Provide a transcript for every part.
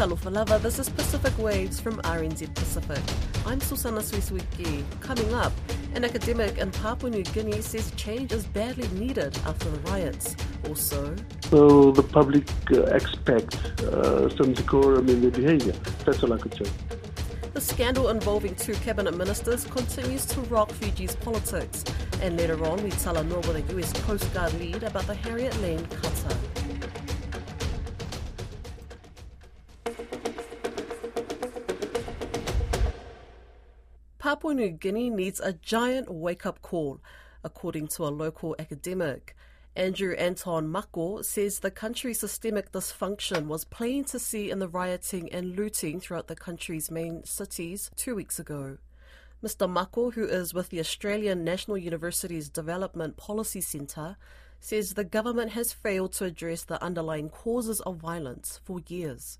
This is Pacific Waves from RNZ Pacific. I'm Susana Suisuiki. Coming up, an academic in Papua New Guinea says change is badly needed after the riots. Also, So the public uh, expect uh, some decorum in their behaviour. That's all I could say. the scandal involving two cabinet ministers continues to rock Fiji's politics. And later on, we tell a Northern US Coast Guard lead about the Harriet Lane cutter. Papua New Guinea needs a giant wake up call, according to a local academic. Andrew Anton Mako says the country's systemic dysfunction was plain to see in the rioting and looting throughout the country's main cities two weeks ago. Mr. Mako, who is with the Australian National University's Development Policy Centre, says the government has failed to address the underlying causes of violence for years.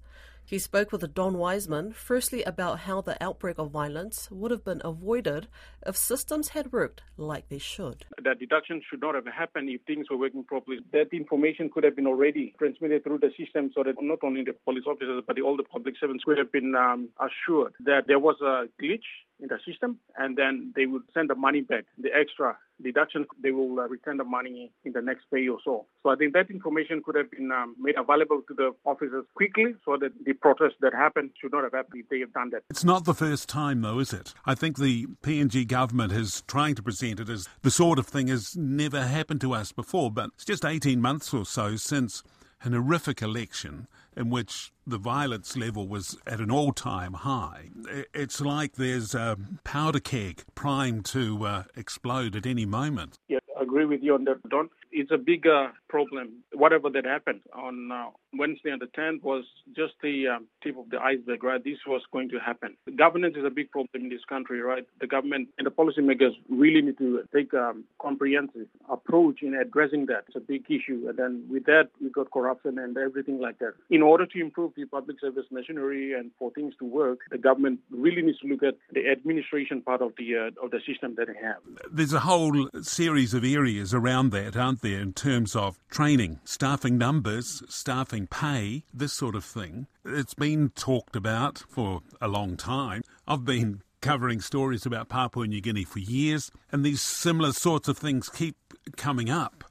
He spoke with Don Wiseman firstly about how the outbreak of violence would have been avoided if systems had worked like they should. that deduction should not have happened if things were working properly. That information could have been already transmitted through the system so that not only the police officers but all the public servants could have been um, assured that there was a glitch in the system and then they would send the money back. The extra deduction, they will uh, return the money in the next pay or so. So I think that information could have been um, made available to the officers quickly so that the protest that happened should not have happened if they have done that. It's not the first time, though, is it? I think the PNG government is trying to present it as the sort of thing has never happened to us before, but it's just 18 months or so since an horrific election in which the violence level was at an all time high. It's like there's a powder keg primed to uh, explode at any moment. Yeah, agree with you on that, Don. It's a bigger problem. Whatever that happened on uh, Wednesday and the 10th was just the um, tip of the iceberg, right? This was going to happen. Governance is a big problem in this country, right? The government and the policymakers really need to take a um, comprehensive approach in addressing that. It's a big issue. And then with that, we got corruption and everything like that. In order to improve the public service machinery and for things to work, the government really needs to look at the administration part of the uh, of the system that they have. There's a whole series of areas around that, aren't there, in terms of training, staffing numbers, staffing pay, this sort of thing. It's been talked about for a long time. I've been covering stories about Papua New Guinea for years, and these similar sorts of things keep coming up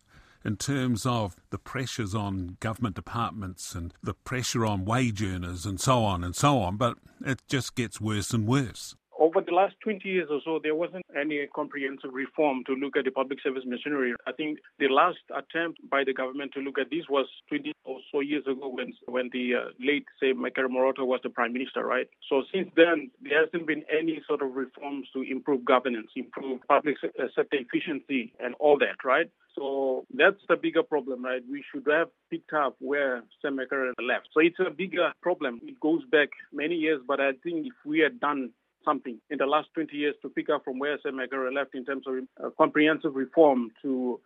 in terms of the pressures on government departments and the pressure on wage earners and so on and so on, but it just gets worse and worse. Over the last 20 years or so, there wasn't any comprehensive reform to look at the public service machinery. I think the last attempt by the government to look at this was 20 or so years ago when when the uh, late, say, Mekere Morauta was the prime minister, right? So since then, there hasn't been any sort of reforms to improve governance, improve public uh, sector efficiency, and all that, right? So that's the bigger problem, right? We should have picked up where Sam Mekere left. So it's a bigger problem. It goes back many years, but I think if we had done something in the last 20 years to pick up from where Sam Mekere left in terms of uh, comprehensive reform to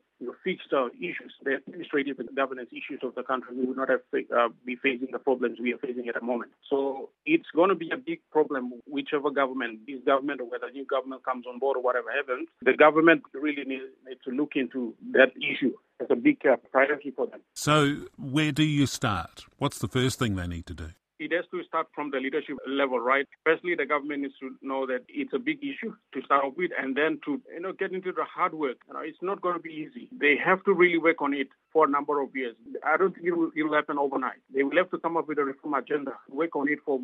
fix the issues, the administrative and governance issues of the country, we would not have uh, be facing the problems we are facing at the moment. So it's going to be a big problem, whichever government, this government or whether a new government comes on board or whatever happens. The government really needs, needs to look into that issue as a big uh, priority for them. So, where do you start? What's the first thing they need to do? It has to start from the leadership level, right? Firstly, the government needs to know that it's a big issue to start with, and then to you know get into the hard work. You know, it's not going to be easy. They have to really work on it for a number of years. I don't think it will, it will happen overnight. They will have to come up with a reform agenda, work on it for,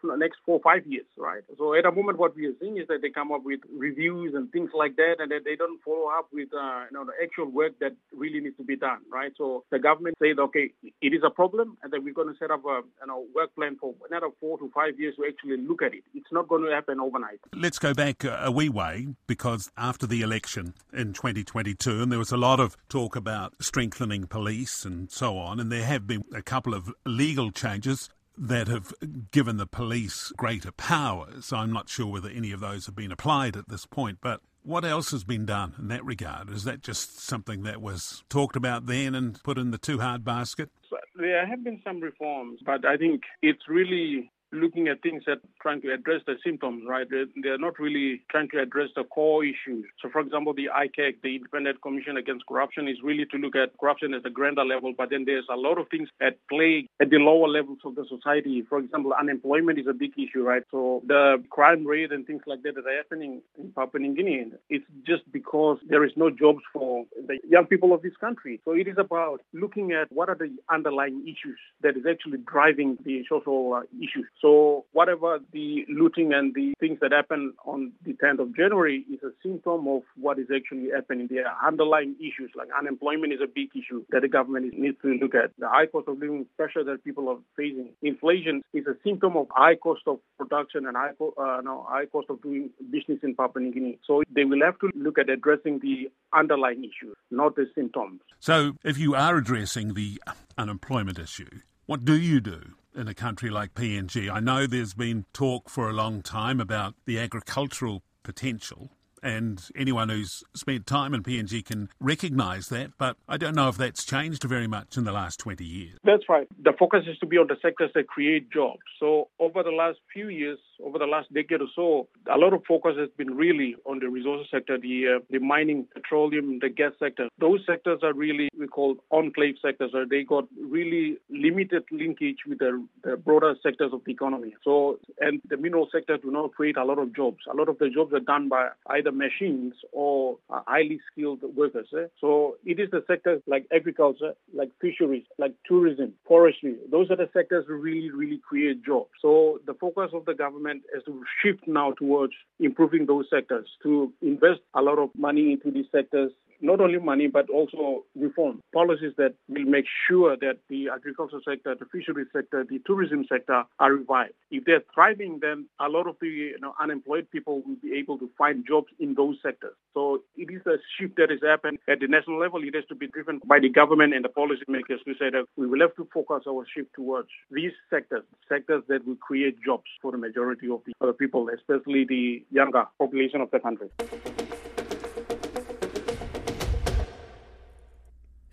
for the next four or five years, right? So at the moment, what we are seeing is that they come up with reviews and things like that, and that they don't follow up with uh, you know the actual work that really needs to be done, right? So the government said, okay, it is a problem, and then we're going to set up a you know work plan for another four to five years to actually look at it. It's not going to happen overnight. Let's go back a wee way because after the election in 2022, and there was a lot of talk about strengthening police and so on, and there have been a couple of legal changes that have given the police greater powers. I'm not sure whether any of those have been applied at this point, but what else has been done in that regard? Is that just something that was talked about then and put in the too hard basket? There have been some reforms, but I think it's really looking at things that trying to address the symptoms, right? They're, they're not really trying to address the core issues. So, for example, the ICAC, the Independent Commission Against Corruption, is really to look at corruption at the grander level, but then there's a lot of things at play at the lower levels of the society. For example, unemployment is a big issue, right? So the crime rate and things like that that are happening in Papua New Guinea, it's just because there is no jobs for the young people of this country. So it is about looking at what are the underlying issues that is actually driving the social uh, issues. So whatever the looting and the things that happened on the 10th of January is a symptom of what is actually happening. There are underlying issues like unemployment is a big issue that the government needs to look at. The high cost of living pressure that people are facing. Inflation is a symptom of high cost of production and high, co- uh, no, high cost of doing business in Papua New Guinea. So they will have to look at addressing the underlying issues, not the symptoms. So if you are addressing the unemployment issue, what do you do? In a country like PNG. I know there's been talk for a long time about the agricultural potential and anyone who's spent time in PNG can recognise that, but I don't know if that's changed very much in the last 20 years. That's right. The focus is to be on the sectors that create jobs. So over the last few years, over the last decade or so, a lot of focus has been really on the resources sector, the uh, the mining, petroleum, the gas sector. Those sectors are really we call enclave sectors, or they got really limited linkage with the, the broader sectors of the economy. So and the mineral sector do not create a lot of jobs. A lot of the jobs are done by either machines or uh, highly skilled workers. Eh? So it is the sectors like agriculture, like fisheries, like tourism, forestry. Those are the sectors that really, really create jobs. So the focus of the government is to shift now towards improving those sectors, to invest a lot of money into these sectors not only money but also reform policies that will make sure that the agricultural sector, the fisheries sector, the tourism sector are revived. If they're thriving, then a lot of the you know, unemployed people will be able to find jobs in those sectors. So it is a shift that has happened at the national level. It has to be driven by the government and the policymakers to say that we will have to focus our shift towards these sectors, sectors that will create jobs for the majority of the people, especially the younger population of the country.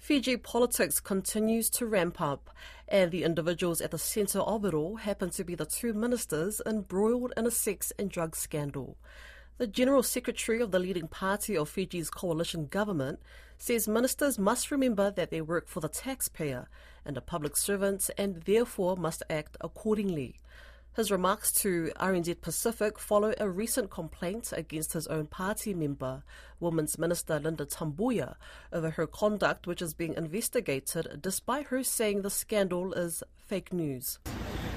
Fiji politics continues to ramp up, and the individuals at the centre of it all happen to be the two ministers embroiled in a sex and drug scandal. The General Secretary of the leading party of Fiji's coalition government says ministers must remember that they work for the taxpayer and are public servants and therefore must act accordingly. His remarks to RNZ Pacific follow a recent complaint against his own party member, Women's Minister Linda Tabuya, over her conduct, which is being investigated, despite her saying the scandal is fake news.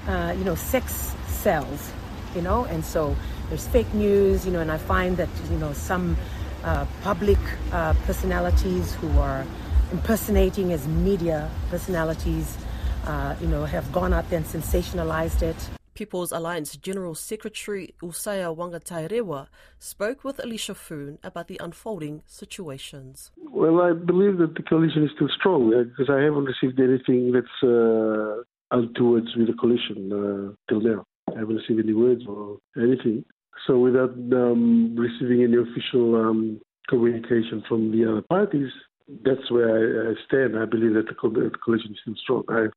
Uh, you know, sex sells, you know, and so there's fake news, you know, and I find that, you know, some uh, public uh, personalities who are impersonating as media personalities, uh, you know, have gone out there and sensationalized it. People's Alliance General Secretary Usaia Waqatairewa spoke with Alicia Foon about the unfolding situations. Well, I believe that the coalition is still strong because I haven't received anything that's uh, untowards with the coalition uh, till now. I haven't received any words or anything. So without um, receiving any official um, communication from the other parties, that's where I, I stand. I believe that the coalition is still strong. I,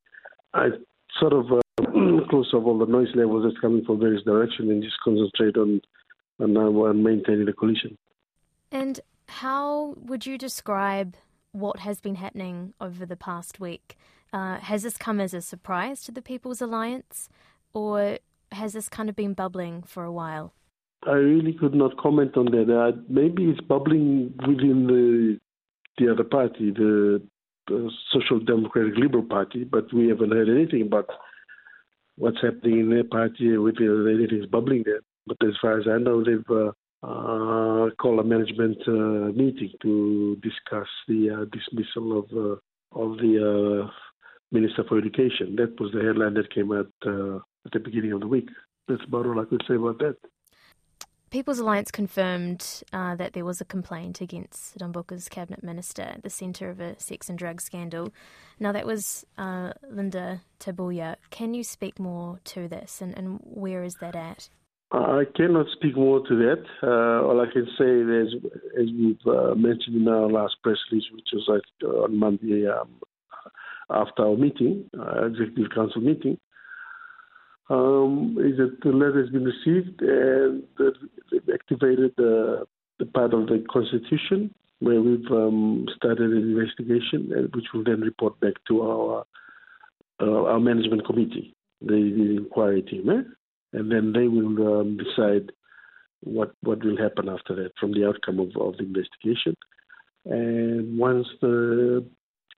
I sort of uh, close of all the noise levels that's coming from various directions and just concentrate on on, uh, on maintaining the coalition. And how would you describe what has been happening over the past week? Uh, has this come as a surprise to the People's Alliance, or has this kind of been bubbling for a while? I really could not comment on that. Uh, maybe it's bubbling within the the other party, the, the Social Democratic Liberal Party, but we haven't heard anything about what's happening in party with anything's bubbling there. But as far as I know, they've uh, uh, called a management uh, meeting to discuss the uh, dismissal of uh, of the uh, Minister for Education. That was the headline that came out at the beginning of the week. That's about all I could say about that. People's Alliance confirmed uh, that there was a complaint against Rabuka's cabinet minister at the centre of a sex and drug scandal. Now, that was uh, Linda Tabuya. Can you speak more to this and, and where is that at? I cannot speak more to that. Uh, all I can say is, as we've uh, mentioned in our last press release, which was uh, on Monday um, after our meeting, uh, executive council meeting, um, is that the letter has been received and activated the, the part of the Constitution where we've um, started an investigation, which will then report back to our uh, our management committee, the, the inquiry team, eh? and then they will um, decide what what will happen after that from the outcome of, of the investigation. And once the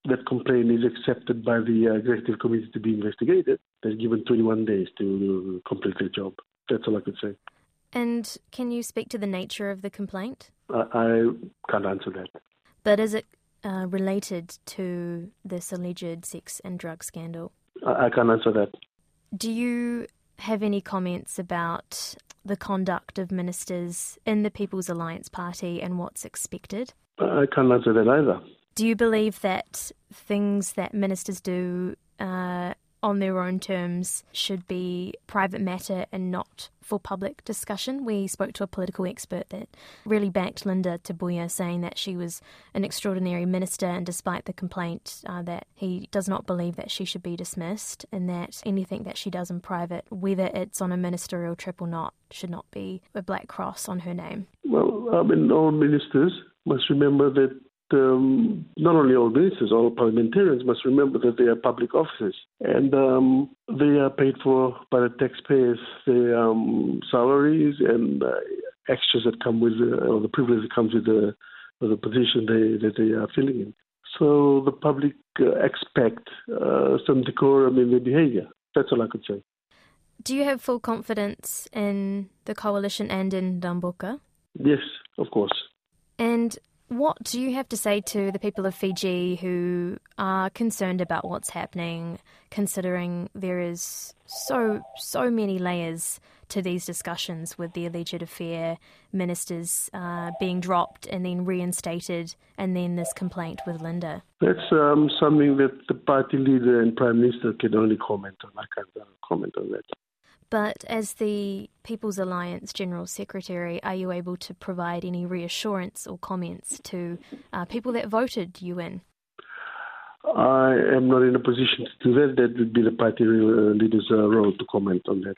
that complaint is accepted by the uh, executive committee to be investigated, they're given 21 days to complete their job. That's all I could say. And can you speak to the nature of the complaint? I, I can't answer that. But is it uh, related to this alleged sex and drug scandal? I, I can't answer that. Do you have any comments about the conduct of ministers in the People's Alliance Party and what's expected? I can't answer that either. Do you believe that things that ministers do uh, on their own terms should be private matter and not for public discussion. We spoke to a political expert that really backed Linda Tabuya, saying that she was an extraordinary minister, and despite the complaint, uh, that he does not believe that she should be dismissed, and that anything that she does in private, whether it's on a ministerial trip or not, should not be a black cross on her name. Well, I mean, all ministers must remember that um, not only all ministers, all parliamentarians must remember that they are public officers and um, they are paid for by the taxpayers. Their um, salaries and uh, extras that come with, the, or the privilege that comes with the, with the position they, that they are filling in. So the public uh, expect uh, some decorum in their behaviour. That's all I could say. Do you have full confidence in the coalition and in Rabuka? Yes, of course. And what do you have to say to the people of Fiji who are concerned about what's happening, considering there is so so many layers to these discussions with the alleged affair, ministers uh, being dropped and then reinstated, and then this complaint with Linda? That's um, something that the party leader and prime minister can only comment on. I can't comment on that. But as the People's Alliance General Secretary, are you able to provide any reassurance or comments to uh, people that voted you in? I am not in a position to do that. That would be the party uh, leader's uh, role to comment on that.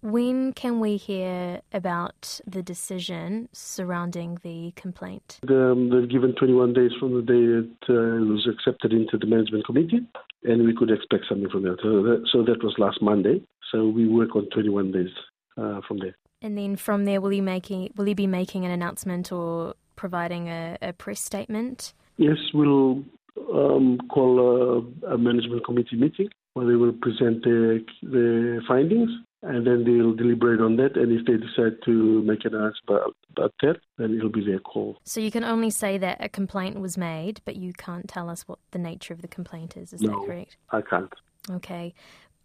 When can we hear about the decision surrounding the complaint? The, um, they've given 21 days from the day it uh, was accepted into the management committee, and we could expect something from that. So that, so that was last Monday. So we work on 21 days uh, from there. And then from there, will you making will you be making an announcement or providing a, a press statement? Yes, we'll um, call a, a, management committee meeting where they will present their, their findings and then they'll deliberate on that. And if they decide to make an announcement about, about that, then it'll be their call. So you can only say that a complaint was made, but you can't tell us what the nature of the complaint is. Is no, that correct? I can't. Okay.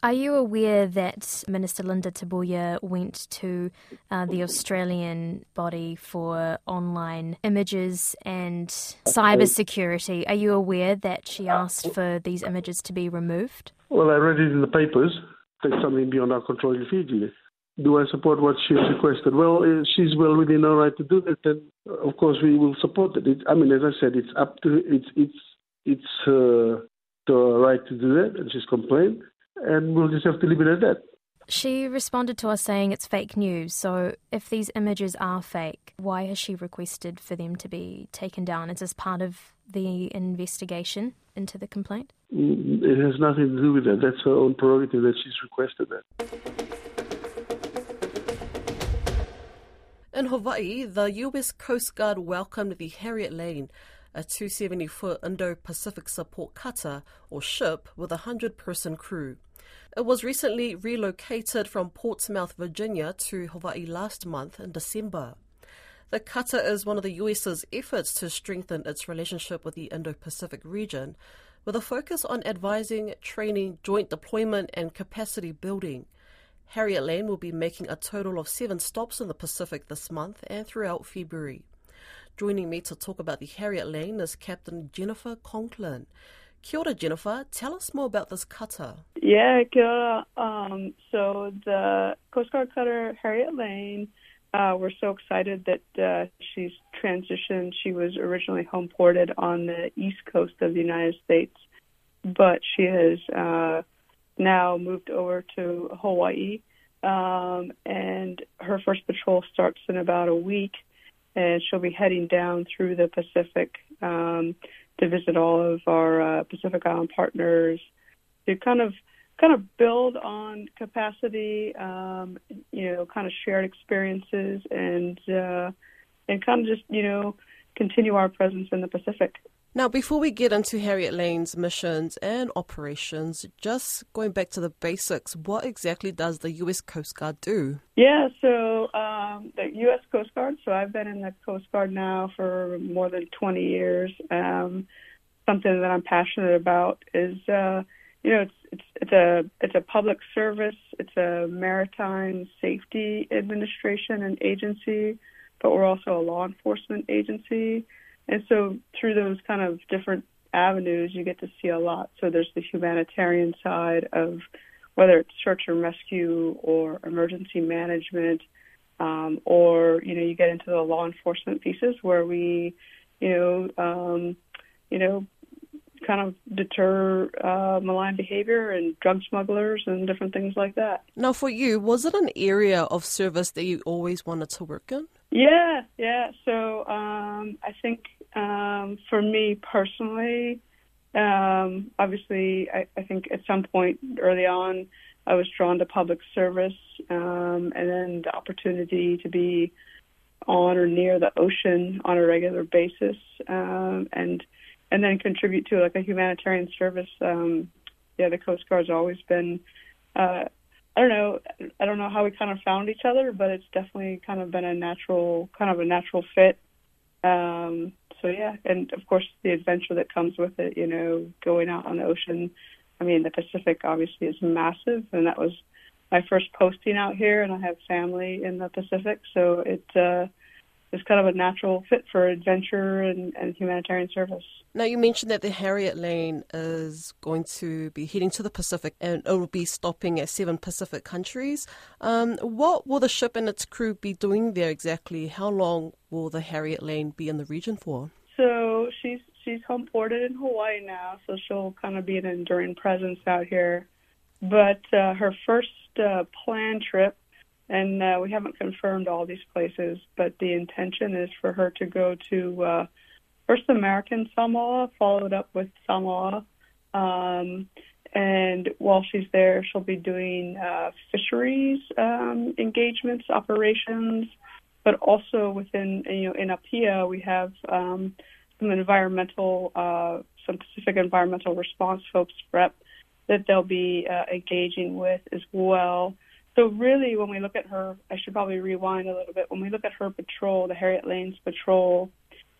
Are you aware that Minister Linda Tabuya went to uh, the Australian body for online images and cyber security? Are you aware that she asked for these images to be removed? Well, I read it in the papers. That's something beyond our control in Fiji. Do I support what she's requested? Well, she's well within her right to do that. Then, of course, we will support it. it I mean, as I said, it's up to it's it's it's uh, the right to do that, and she's complained and we'll just have to leave it at that. She responded to us saying it's fake news. So, if these images are fake, why has she requested for them to be taken down? Is this part of the investigation into the complaint? Mm, it has nothing to do with that. That's her own prerogative that she's requested that. In Hawaii, the US Coast Guard welcomed the Harriet Lane, a 270 foot Indo Pacific support cutter or ship with a 100 person crew. It was recently relocated from Portsmouth, Virginia to Hawaii last month in December. The cutter is one of the US's efforts to strengthen its relationship with the Indo Pacific region, with a focus on advising, training, joint deployment, and capacity building. Harriet Lane will be making a total of seven stops in the Pacific this month and throughout February. Joining me to talk about the Harriet Lane is Captain Jennifer Conklin. Kia ora, Jennifer. Tell us more about this cutter. Yeah, kia ora. Um, so the Coast Guard cutter Harriet Lane, uh, we're so excited that uh, she's transitioned. She was originally home ported on the east coast of the United States, but she has uh, now moved over to Hawaii. Um, and her first patrol starts in about a week, and she'll be heading down through the Pacific um, to visit all of our uh, Pacific Island partners to kind of kind of build on capacity, um, you know, kind of shared experiences, and uh, and kind of just you know continue our presence in the Pacific. Now, before we get into Harriet Lane's missions and operations, just going back to the basics, what exactly does the U.S. Coast Guard do? Yeah, so um, the U.S. Coast Guard, so I've been in the Coast Guard now for more than 20 years. Um, something that I'm passionate about is, uh, you know, it's, it's, it's a it's a public service, it's a maritime safety administration and agency, but we're also a law enforcement agency. And so through those kind of different avenues, you get to see a lot. So there's the humanitarian side of whether it's search and rescue or emergency management, um, or you know you get into the law enforcement pieces where we, you know, um, you know, kind of deter uh, malign behavior and drug smugglers and different things like that. Now, for you, was it an area of service that you always wanted to work in? Yeah, yeah. So um, I think um, for me personally, um, obviously, I, I think at some point early on, I was drawn to public service, um, and then the opportunity to be on or near the ocean on a regular basis, um, and and then contribute to like a humanitarian service. Um, yeah, the Coast Guard's always been. Uh, I don't know. I don't know how we kind of found each other, but it's definitely kind of been a natural, kind of a natural fit. Um, so yeah, and of course the adventure that comes with it. You know, going out on the ocean. I mean, the Pacific obviously is massive, and that was my first posting out here, and I have family in the Pacific, so it uh, is kind of a natural fit for adventure and, and humanitarian service. Now, you mentioned that the Harriet Lane is going to be heading to the Pacific and it will be stopping at seven Pacific countries. Um, what will the ship and its crew be doing there exactly? How long will the Harriet Lane be in the region for? So she's she's home ported in Hawaii now, so she'll kind of be an enduring presence out here. But uh, her first uh, planned trip, and uh, we haven't confirmed all these places, but the intention is for her to go to uh, first American Samoa, followed up with Samoa. Um, and while she's there, she'll be doing uh, fisheries um, engagements, operations, but also within, you know, in APIA, we have um, some environmental, uh, some Pacific environmental response folks rep that they'll be uh, engaging with as well. So really, when we look at her, I should probably rewind a little bit. When we look at her patrol, the Harriet Lane's patrol,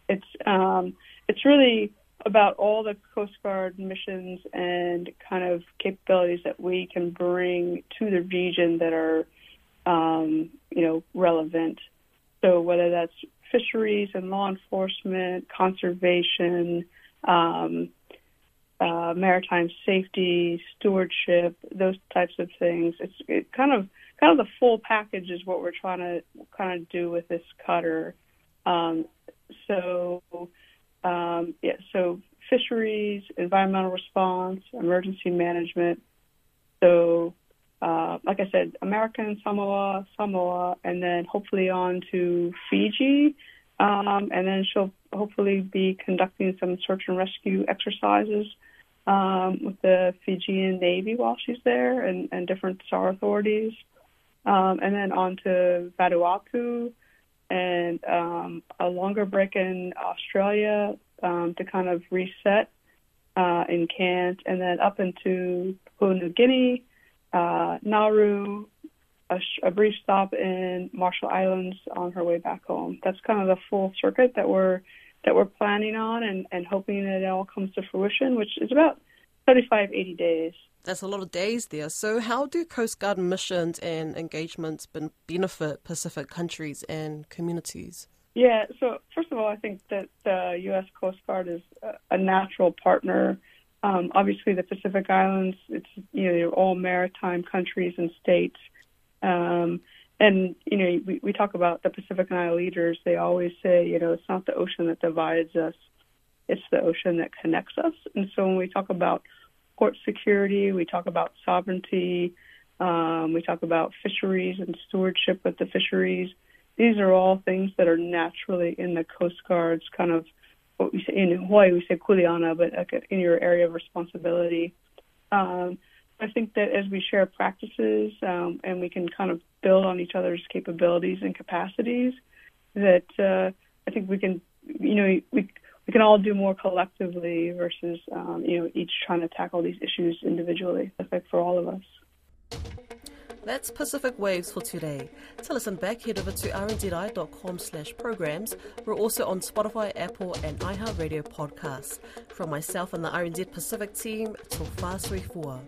it's um, it's really about all the Coast Guard missions and kind of capabilities that we can bring to the region that are, um, you know, relevant. So whether that's fisheries and law enforcement, conservation, um, uh, maritime safety, stewardship, those types of things. It's it kind of kind of the full package is what we're trying to kind of do with this cutter. Um, so um, yeah, so fisheries, environmental response, emergency management. So uh, like I said, American Samoa, Samoa, and then hopefully on to Fiji. Um, and then she'll hopefully be conducting some search and rescue exercises um, with the Fijian Navy while she's there and, and different SAR authorities. Um, and then on to Vanuatu and um, a longer break in Australia um, to kind of reset uh, in Cairns, and then up into Papua New Guinea, uh, Nauru, a, sh- a, brief stop in Marshall Islands on her way back home. That's kind of the full circuit that we're that we're planning on and, and hoping that it all comes to fruition, which is about 35, 80 days. That's a lot of days there. So, how do Coast Guard missions and engagements benefit Pacific countries and communities? Yeah, so first of all, I think that the U.S. Coast Guard is a natural partner. Um, obviously, the Pacific Islands, it's you know all maritime countries and states, um, and you know we, we talk about the Pacific Island leaders. They always say, you know, it's not the ocean that divides us, it's the ocean that connects us. And so when we talk about port security. We talk about sovereignty. Um, we talk about fisheries and stewardship with the fisheries. These are all things that are naturally in the Coast Guard's kind of what we say in Hawaii we say kuleana, but in your area of responsibility. Um, I think that as we share practices um, and we can kind of build on each other's capabilities and capacities, that uh, I think we can, you know, we we can all do more collectively versus, um, you know, each trying to tackle these issues individually. I think for all of us. That's Pacific Waves for today. To listen back, head over to rnzi.com slash programs. We're also on Spotify, Apple and iHeartRadio podcasts. From myself and the RNZ Pacific team, Tofa Soifua.